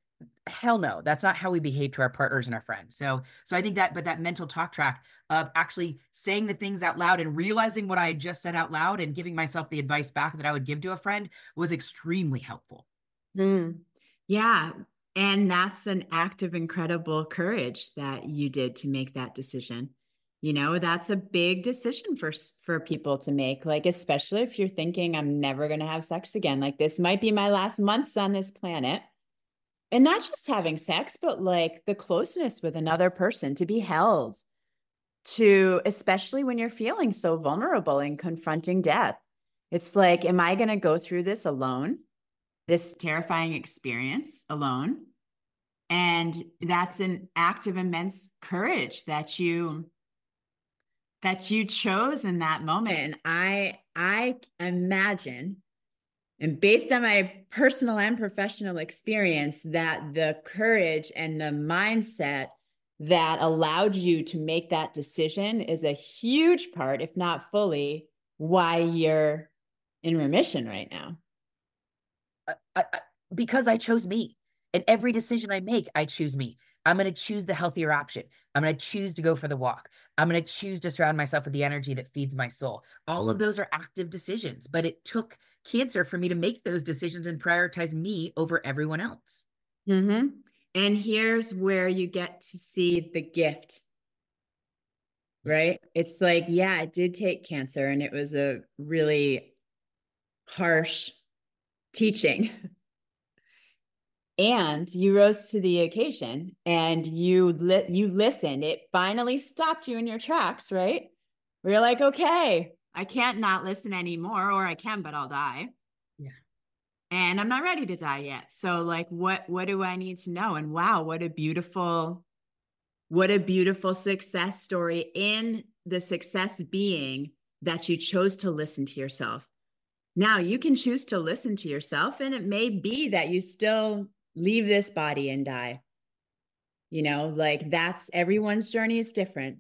hell no, that's not how we behave to our partners and our friends. So so I think that but that mental talk track of actually saying the things out loud and realizing what I had just said out loud and giving myself the advice back that I would give to a friend was extremely helpful. Mm. Yeah, and that's an act of incredible courage that you did to make that decision. You know, that's a big decision for for people to make, like especially if you're thinking I'm never going to have sex again. Like this might be my last months on this planet. And not just having sex, but like the closeness with another person to be held, to especially when you're feeling so vulnerable and confronting death. It's like, am I going to go through this alone? This terrifying experience alone? And that's an act of immense courage that you that you chose in that moment and i i imagine and based on my personal and professional experience that the courage and the mindset that allowed you to make that decision is a huge part if not fully why you're in remission right now I, I, because i chose me and every decision i make i choose me I'm going to choose the healthier option. I'm going to choose to go for the walk. I'm going to choose to surround myself with the energy that feeds my soul. All of those are active decisions, but it took cancer for me to make those decisions and prioritize me over everyone else. Mm-hmm. And here's where you get to see the gift, right? It's like, yeah, it did take cancer and it was a really harsh teaching. And you rose to the occasion and you li- you listened. It finally stopped you in your tracks right? We are like okay i can't not listen anymore or i can but i'll die. Yeah. And i'm not ready to die yet. So like what what do i need to know? And wow what a beautiful what a beautiful success story in the success being that you chose to listen to yourself now you can choose to listen to yourself and it may be that you still leave this body and die. You know, like that's everyone's journey is different.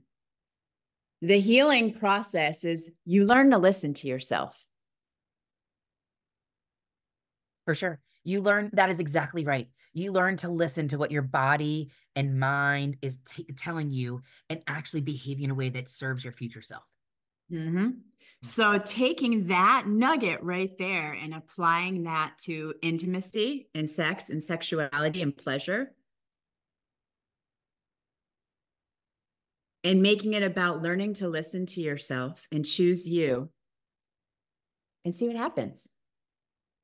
The healing process is you learn to listen to yourself. For sure. You learn that is exactly right. You learn to listen to what your body and mind is t- telling you and actually behave in a way that serves your future self. Mm-hmm. So, taking that nugget right there and applying that to intimacy and sex and sexuality and pleasure, and making it about learning to listen to yourself and choose you and see what happens.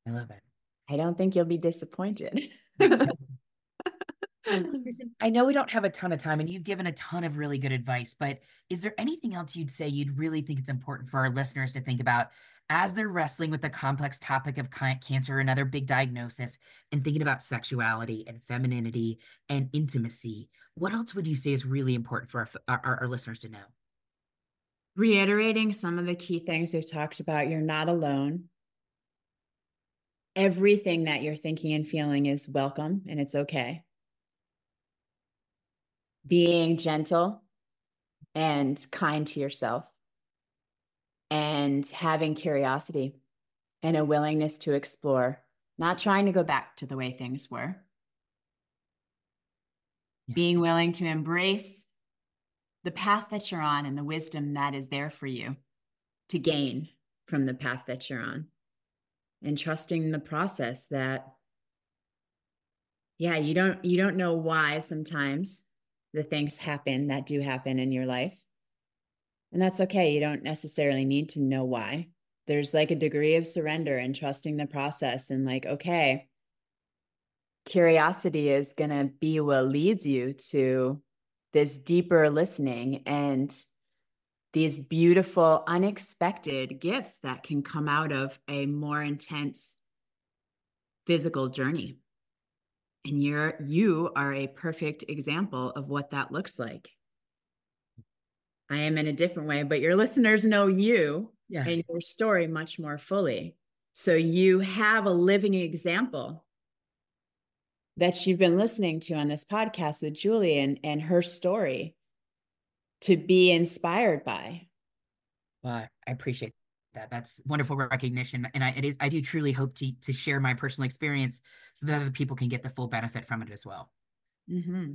I love it. I don't think you'll be disappointed. I know we don't have a ton of time and you've given a ton of really good advice, but is there anything else you'd say you'd really think it's important for our listeners to think about as they're wrestling with the complex topic of cancer, another big diagnosis, and thinking about sexuality and femininity and intimacy? What else would you say is really important for our, our, our listeners to know? Reiterating some of the key things we've talked about, you're not alone everything that you're thinking and feeling is welcome and it's okay being gentle and kind to yourself and having curiosity and a willingness to explore, not trying to go back to the way things were. Yeah. Being willing to embrace the path that you're on and the wisdom that is there for you to gain from the path that you're on. And trusting the process that yeah, you don't you don't know why sometimes the things happen that do happen in your life. And that's okay. You don't necessarily need to know why. There's like a degree of surrender and trusting the process and like, okay, curiosity is going to be what leads you to this deeper listening and these beautiful, unexpected gifts that can come out of a more intense physical journey and you're you are a perfect example of what that looks like. I am in a different way but your listeners know you yeah. and your story much more fully. So you have a living example that you've been listening to on this podcast with julie and, and her story to be inspired by. Well i appreciate that that's wonderful recognition and i it is i do truly hope to to share my personal experience so that other people can get the full benefit from it as well. Mm-hmm.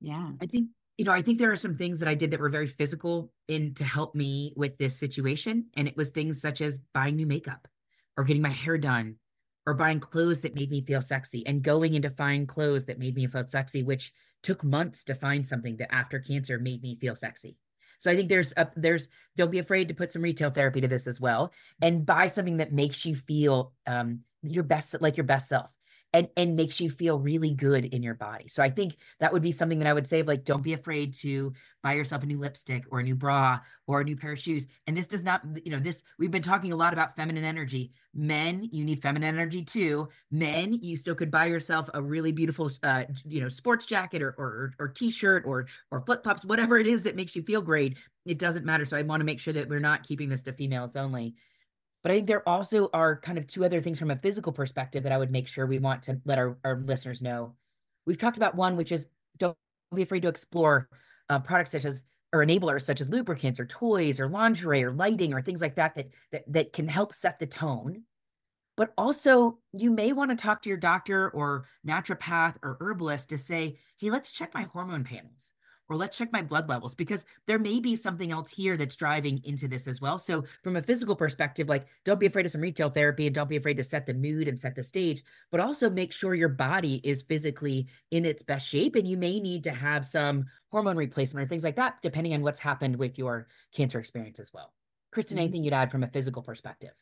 yeah. I think you know i think there are some things that i did that were very physical in to help me with this situation and it was things such as buying new makeup or getting my hair done or buying clothes that made me feel sexy and going into fine clothes that made me feel sexy which took months to find something that after cancer made me feel sexy so I think there's a, there's don't be afraid to put some retail therapy to this as well, and buy something that makes you feel um, your best, like your best self. And and makes you feel really good in your body. So I think that would be something that I would say like don't be afraid to buy yourself a new lipstick or a new bra or a new pair of shoes. And this does not you know this we've been talking a lot about feminine energy. Men, you need feminine energy too. Men, you still could buy yourself a really beautiful uh you know sports jacket or or or t-shirt or or flip-flops whatever it is that makes you feel great. It doesn't matter. So I want to make sure that we're not keeping this to females only. But I think there also are kind of two other things from a physical perspective that I would make sure we want to let our, our listeners know. We've talked about one, which is don't be afraid to explore uh, products such as or enablers such as lubricants or toys or lingerie or lighting or things like that that that, that can help set the tone. But also, you may want to talk to your doctor or naturopath or herbalist to say, hey, let's check my hormone panels or let's check my blood levels because there may be something else here that's driving into this as well. So, from a physical perspective, like don't be afraid of some retail therapy and don't be afraid to set the mood and set the stage, but also make sure your body is physically in its best shape. And you may need to have some hormone replacement or things like that, depending on what's happened with your cancer experience as well. Kristen, mm-hmm. anything you'd add from a physical perspective?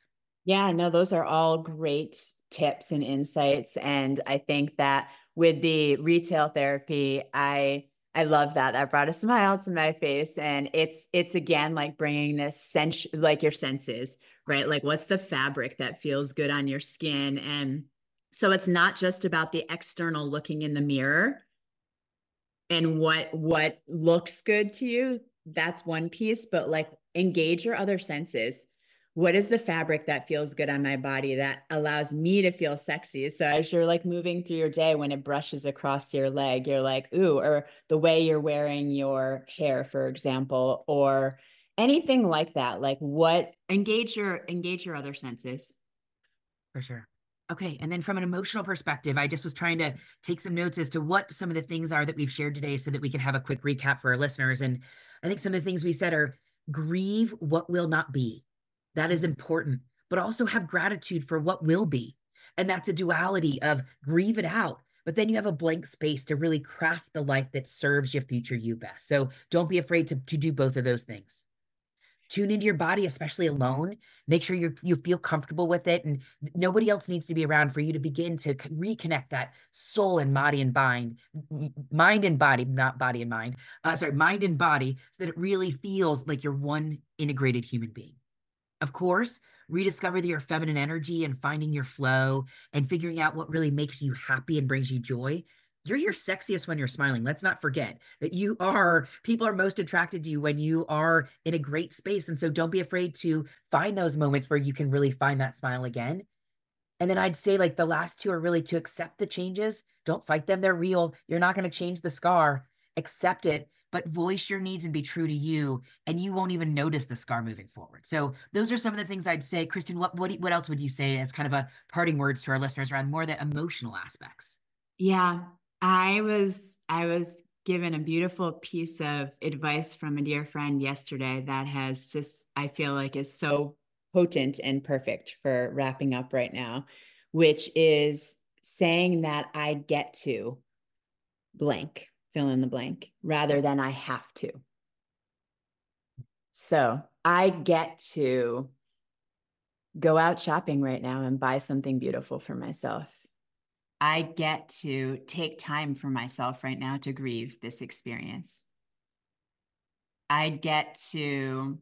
Yeah, no, those are all great tips and insights. And I think that with the retail therapy, I I love that. That brought a smile to my face. And it's, it's again like bringing this sense, like your senses, right? Like what's the fabric that feels good on your skin? And so it's not just about the external looking in the mirror and what, what looks good to you. That's one piece, but like engage your other senses what is the fabric that feels good on my body that allows me to feel sexy so as you're like moving through your day when it brushes across your leg you're like ooh or the way you're wearing your hair for example or anything like that like what engage your engage your other senses for sure Okay. And then from an emotional perspective, I just was trying to take some notes as to what some of the things are that we've shared today so that we can have a quick recap for our listeners. And I think some of the things we said are grieve what will not be. That is important, but also have gratitude for what will be. And that's a duality of grieve it out, but then you have a blank space to really craft the life that serves your future you best. So don't be afraid to, to do both of those things. Tune into your body, especially alone. Make sure you you feel comfortable with it, and nobody else needs to be around for you to begin to reconnect that soul and body and mind, mind and body, not body and mind. Uh, sorry, mind and body, so that it really feels like you're one integrated human being. Of course, rediscover your feminine energy and finding your flow and figuring out what really makes you happy and brings you joy. You're your sexiest when you're smiling. Let's not forget that you are, people are most attracted to you when you are in a great space. And so don't be afraid to find those moments where you can really find that smile again. And then I'd say, like, the last two are really to accept the changes. Don't fight them. They're real. You're not going to change the scar. Accept it but voice your needs and be true to you and you won't even notice the scar moving forward. So those are some of the things i'd say. Kristen what what, what else would you say as kind of a parting words to our listeners around more the emotional aspects? Yeah i was i was given a beautiful piece of advice from a dear friend yesterday that has just i feel like is so potent and perfect for wrapping up right now which is saying that i get to blank fill in the blank rather than I have to. So I get to go out shopping right now and buy something beautiful for myself. I get to take time for myself right now to grieve this experience. I get to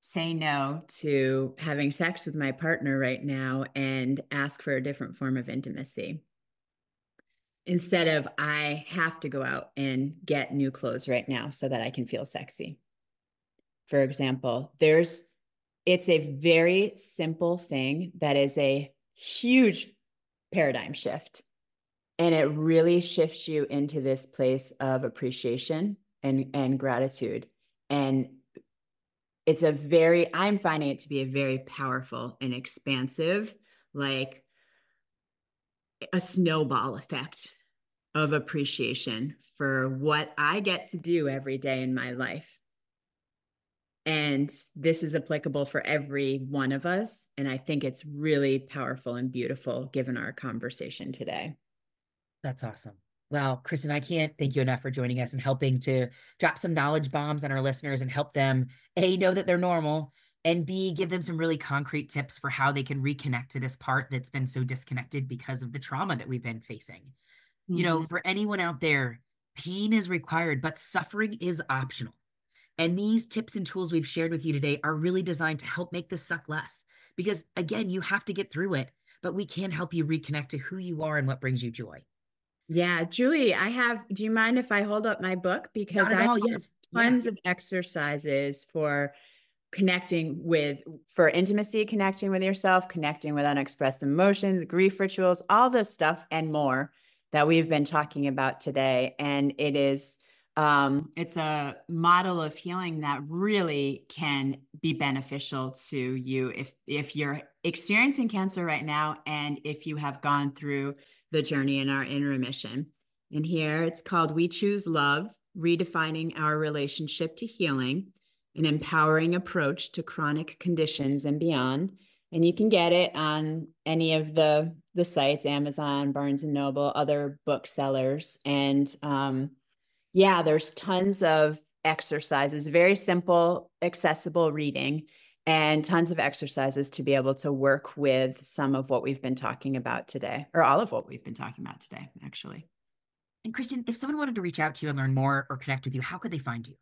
say no to having sex with my partner right now and ask for a different form of intimacy instead of I have to go out and get new clothes right now so that I can feel sexy. For example, there's it's a very simple thing that is a huge paradigm shift. And it really shifts you into this place of appreciation and, and gratitude. And it's a very, I'm finding it to be a very powerful and expansive, like a snowball effect of appreciation for what I get to do every day in my life. And this is applicable for every one of us. And I think it's really powerful and beautiful given our conversation today. That's awesome. Well, Kristen, I can't thank you enough for joining us and helping to drop some knowledge bombs on our listeners and help them A, know that they're normal, and B, give them some really concrete tips for how they can reconnect to this part that's been so disconnected because of the trauma that we've been facing. Mm-hmm. You know, mm-hmm. for anyone out there, pain is required, but suffering is optional. And these tips and tools we've shared with you today are really designed to help make this suck less. Because again, you have to get through it, but we can help you reconnect to who you are and what brings you joy. Yeah, Julie, I have. Do you mind if I hold up my book because I have yes. tons yeah. of exercises for connecting with for intimacy, connecting with yourself, connecting with unexpressed emotions, grief rituals, all this stuff and more that we've been talking about today. And it is um, it's a model of healing that really can be beneficial to you if if you're experiencing cancer right now and if you have gone through the journey and are in remission. And here it's called We Come to Life: Redefining Our Relationship to Healing, an empowering approach to chronic conditions and beyond. And you can get it on any of the the sites, Amazon, Barnes and Noble, other booksellers, and um, yeah, there's tons of exercises, very simple, accessible reading, and tons of exercises to be able to work with some of what we've been talking about today, or all of what we've been talking about today, actually. And Kristen, if someone wanted to reach out to you and learn more or connect with you, how could they find you?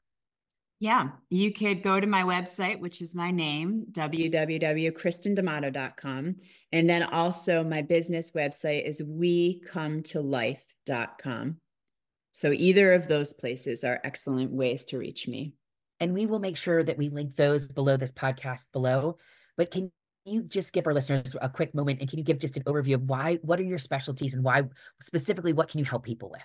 Yeah, you could go to my website, which is my name, www.kristendamato.com. And then also my business website is wecometolife.com. So either of those places are excellent ways to reach me. And we will make sure that we link those below this podcast below. But can you just give our listeners a quick moment and can you give just an overview of why, what are your specialties and why specifically, what can you help people with?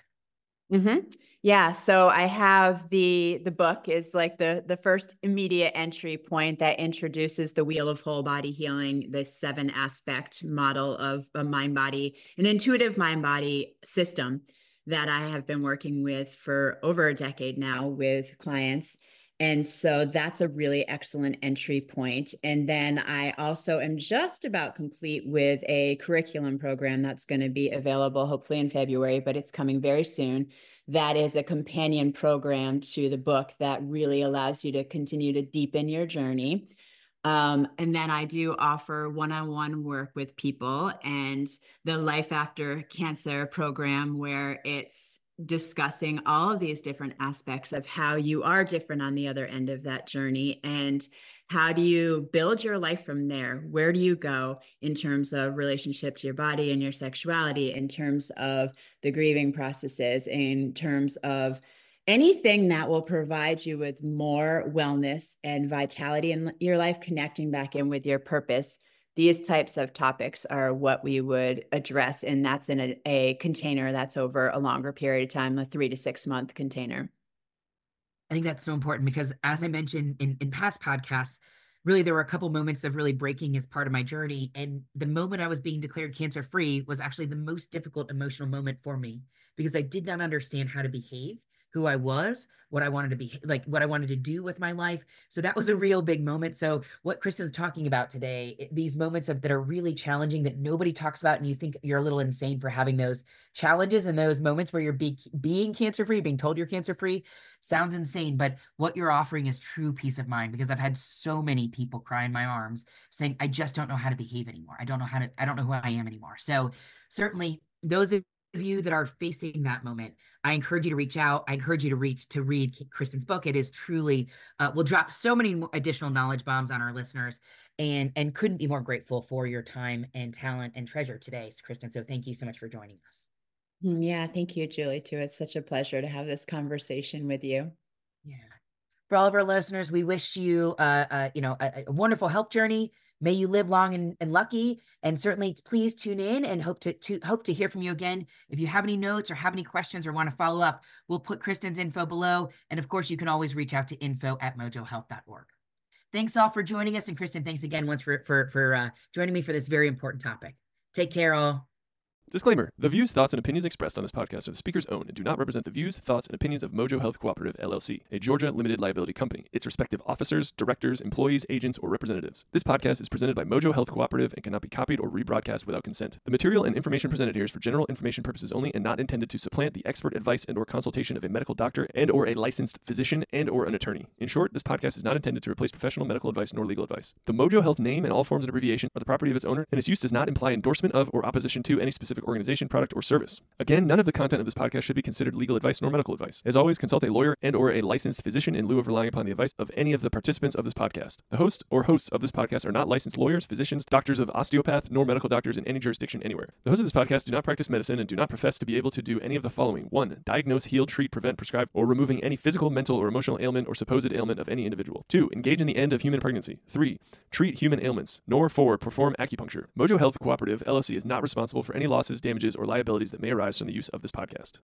Mm-hmm. Yeah, so I have the the book is like the the first immediate entry point that introduces the wheel of whole body healing, this seven aspect model of a mind body, an intuitive mind body system that I have been working with for over a decade now with clients. And so that's a really excellent entry point. And then I also am just about complete with a curriculum program that's going to be available hopefully in February, but it's coming very soon. That is a companion program to the book that really allows you to continue to deepen your journey. Um, and then I do offer one on one work with people and the Life After Cancer program, where it's discussing all of these different aspects of how you are different on the other end of that journey and how do you build your life from there where do you go in terms of relationship to your body and your sexuality in terms of the grieving processes in terms of anything that will provide you with more wellness and vitality in your life, connecting back in with your purpose. These types of topics are what we would address, and that's in a, a container that's over a longer period of time, a three to six month container. I think that's so important because, as I mentioned in, in past podcasts, really there were a couple moments of really breaking as part of my journey. And the moment I was being declared cancer free was actually the most difficult emotional moment for me because I did not understand how to behave who I was, what I wanted to be like, what I wanted to do with my life. So that was a mm-hmm. real big moment. So what Kristen's talking about today, these moments of that are really challenging that nobody talks about, and you think you're a little insane for having those challenges and those moments where you're be, being cancer free, being told you're cancer free, sounds insane. But what you're offering is true peace of mind because I've had so many people cry in my arms saying, I just don't know how to behave anymore. I don't know how to, I don't know who I am anymore. So certainly those of of you that are facing that moment, I encourage you to reach out. I encourage you to reach to read Kristen's book. It is truly uh, will drop so many additional knowledge bombs on our listeners, and and couldn't be more grateful for your time and talent and treasure today, Kristen. So thank you so much for joining us. Mm, yeah, thank you, Julie. Too. It's such a pleasure to have this conversation with you. Yeah. For all of our listeners, we wish you, uh, uh you know, a, a wonderful health journey May you live long and, and lucky. And certainly please tune in and hope to, to hope to hear from you again. If you have any notes or have any questions or want to follow up, we'll put Kristen's info below. And of course, you can always reach out to info at mojohealth.org. Thanks all for joining us. And Kristen, thanks again once for for for uh, joining me for this very important topic. Take care all. Disclaimer The views, thoughts, and opinions expressed on this podcast are the speaker's own and do not represent the views, thoughts, and opinions of Mojo Health Cooperative, LLC, a Georgia limited liability company, its respective officers, directors, employees, agents, or representatives. This podcast is presented by Mojo Health Cooperative and cannot be copied or rebroadcast without consent. The material and information presented here is for general information purposes only and not intended to supplant the expert advice and or consultation of a medical doctor and or a licensed physician and or an attorney. In short, this podcast is not intended to replace professional medical advice nor legal advice. The Mojo Health name and all forms of abbreviation are the property of its owner, and its use does not imply endorsement of or opposition to any specific organization, product, or service. Again, none of the content of this podcast should be considered legal advice nor medical advice. As always, consult a lawyer and or a licensed physician in lieu of relying upon the advice of any of the participants of this podcast. The host or hosts of this podcast are not licensed lawyers, physicians, doctors of osteopath, nor medical doctors in any jurisdiction anywhere. The hosts of this podcast do not practice medicine and do not profess to be able to do any of the following. 1. Diagnose, heal, treat, prevent, prescribe, or removing any physical, mental, or emotional ailment or supposed ailment of any individual. 2. Engage in the end of human pregnancy. 3. Treat human ailments. Nor 4. Perform acupuncture. Mojo Health Cooperative, LLC is not responsible for any losses, damages, or liabilities that may arise from the use of this podcast.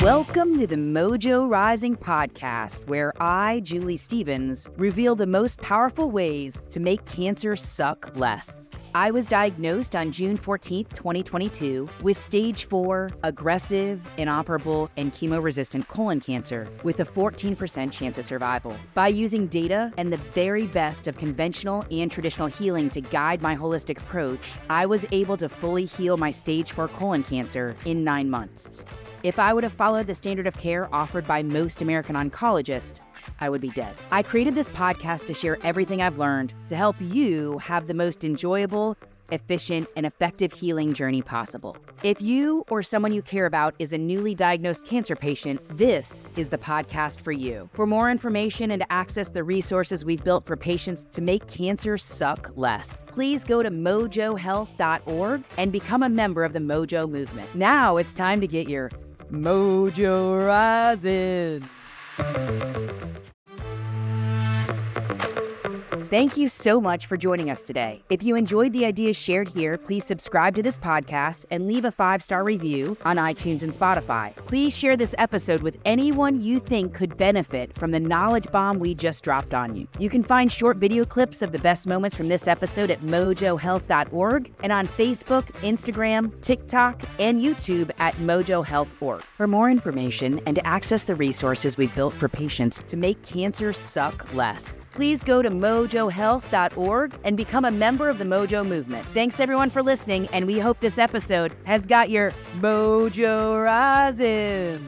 Welcome to the Mojo Rising podcast, where I, Julie Stevens, reveal the most powerful ways to make cancer suck less. I was diagnosed on June 14, 2022, with stage 4 aggressive, inoperable, and chemo resistant colon cancer with a 14% chance of survival. By using data and the very best of conventional and traditional healing to guide my holistic approach, I was able to fully heal my stage 4 colon cancer in nine months. If I would have followed the standard of care offered by most American oncologists, I would be dead. I created this podcast to share everything I've learned to help you have the most enjoyable, efficient, and effective healing journey possible. If you or someone you care about is a newly diagnosed cancer patient, this is the podcast for you. For more information and to access the resources we've built for patients to make cancer suck less, please go to mojohealth.org and become a member of the Mojo movement. Now it's time to get your Mojo Rising. Thank you so much for joining us today. If you enjoyed the ideas shared here, please subscribe to this podcast and leave a five star review on iTunes and Spotify. Please share this episode with anyone you think could benefit from the knowledge bomb we just dropped on you. You can find short video clips of the best moments from this episode at mojohealth.org and on Facebook, Instagram, TikTok, and YouTube at mojohealth.org. For more information and to access the resources we've built for patients to make cancer suck less, please go to mojohealth.org and become a member of the Mojo movement. Thanks everyone for listening, and we hope this episode has got your mojo rising.